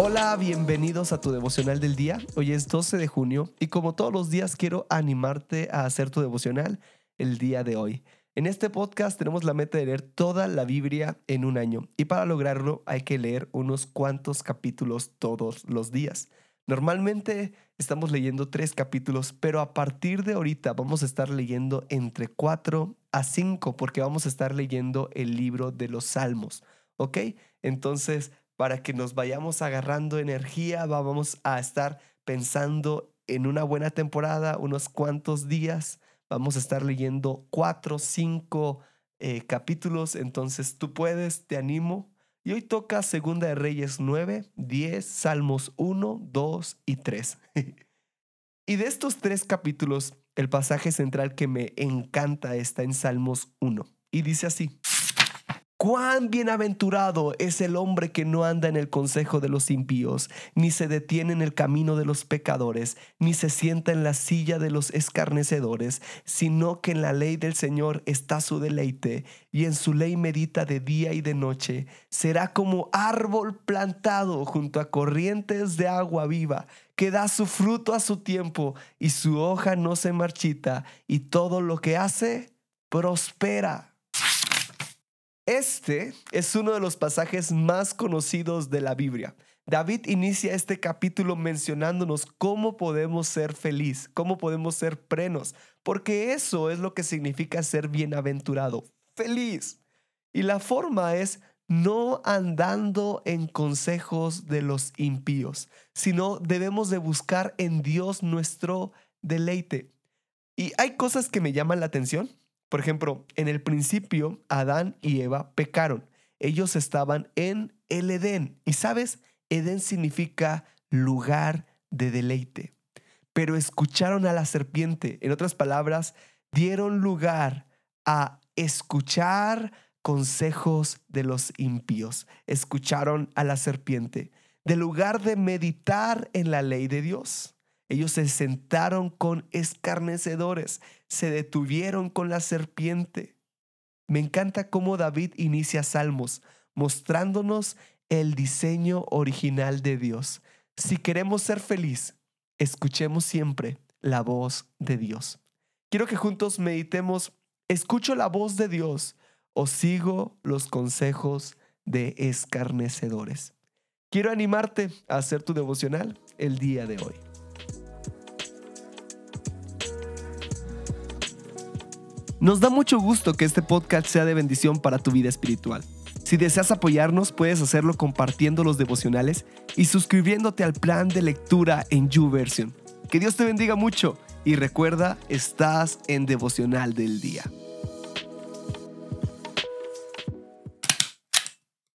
Hola, bienvenidos a tu devocional del día. Hoy es 12 de junio y como todos los días quiero animarte a hacer tu devocional el día de hoy. En este podcast tenemos la meta de leer toda la Biblia en un año y para lograrlo hay que leer unos cuantos capítulos todos los días. Normalmente estamos leyendo tres capítulos, pero a partir de ahorita vamos a estar leyendo entre cuatro a cinco porque vamos a estar leyendo el libro de los Salmos. ¿Ok? Entonces para que nos vayamos agarrando energía, vamos a estar pensando en una buena temporada, unos cuantos días, vamos a estar leyendo cuatro, cinco eh, capítulos, entonces tú puedes, te animo. Y hoy toca Segunda de Reyes 9, 10, Salmos 1, 2 y 3. y de estos tres capítulos, el pasaje central que me encanta está en Salmos 1. Y dice así. Cuán bienaventurado es el hombre que no anda en el consejo de los impíos, ni se detiene en el camino de los pecadores, ni se sienta en la silla de los escarnecedores, sino que en la ley del Señor está su deleite, y en su ley medita de día y de noche. Será como árbol plantado junto a corrientes de agua viva, que da su fruto a su tiempo, y su hoja no se marchita, y todo lo que hace prospera. Este es uno de los pasajes más conocidos de la Biblia. David inicia este capítulo mencionándonos cómo podemos ser feliz, cómo podemos ser plenos, porque eso es lo que significa ser bienaventurado, feliz. Y la forma es no andando en consejos de los impíos, sino debemos de buscar en Dios nuestro deleite. Y hay cosas que me llaman la atención por ejemplo, en el principio, Adán y Eva pecaron. Ellos estaban en el Edén. Y sabes, Edén significa lugar de deleite. Pero escucharon a la serpiente. En otras palabras, dieron lugar a escuchar consejos de los impíos. Escucharon a la serpiente. De lugar de meditar en la ley de Dios. Ellos se sentaron con escarnecedores, se detuvieron con la serpiente. Me encanta cómo David inicia Salmos, mostrándonos el diseño original de Dios. Si queremos ser feliz, escuchemos siempre la voz de Dios. Quiero que juntos meditemos, ¿escucho la voz de Dios o sigo los consejos de escarnecedores? Quiero animarte a hacer tu devocional el día de hoy. Nos da mucho gusto que este podcast sea de bendición para tu vida espiritual. Si deseas apoyarnos, puedes hacerlo compartiendo los devocionales y suscribiéndote al plan de lectura en YouVersion. Que Dios te bendiga mucho y recuerda, estás en devocional del día.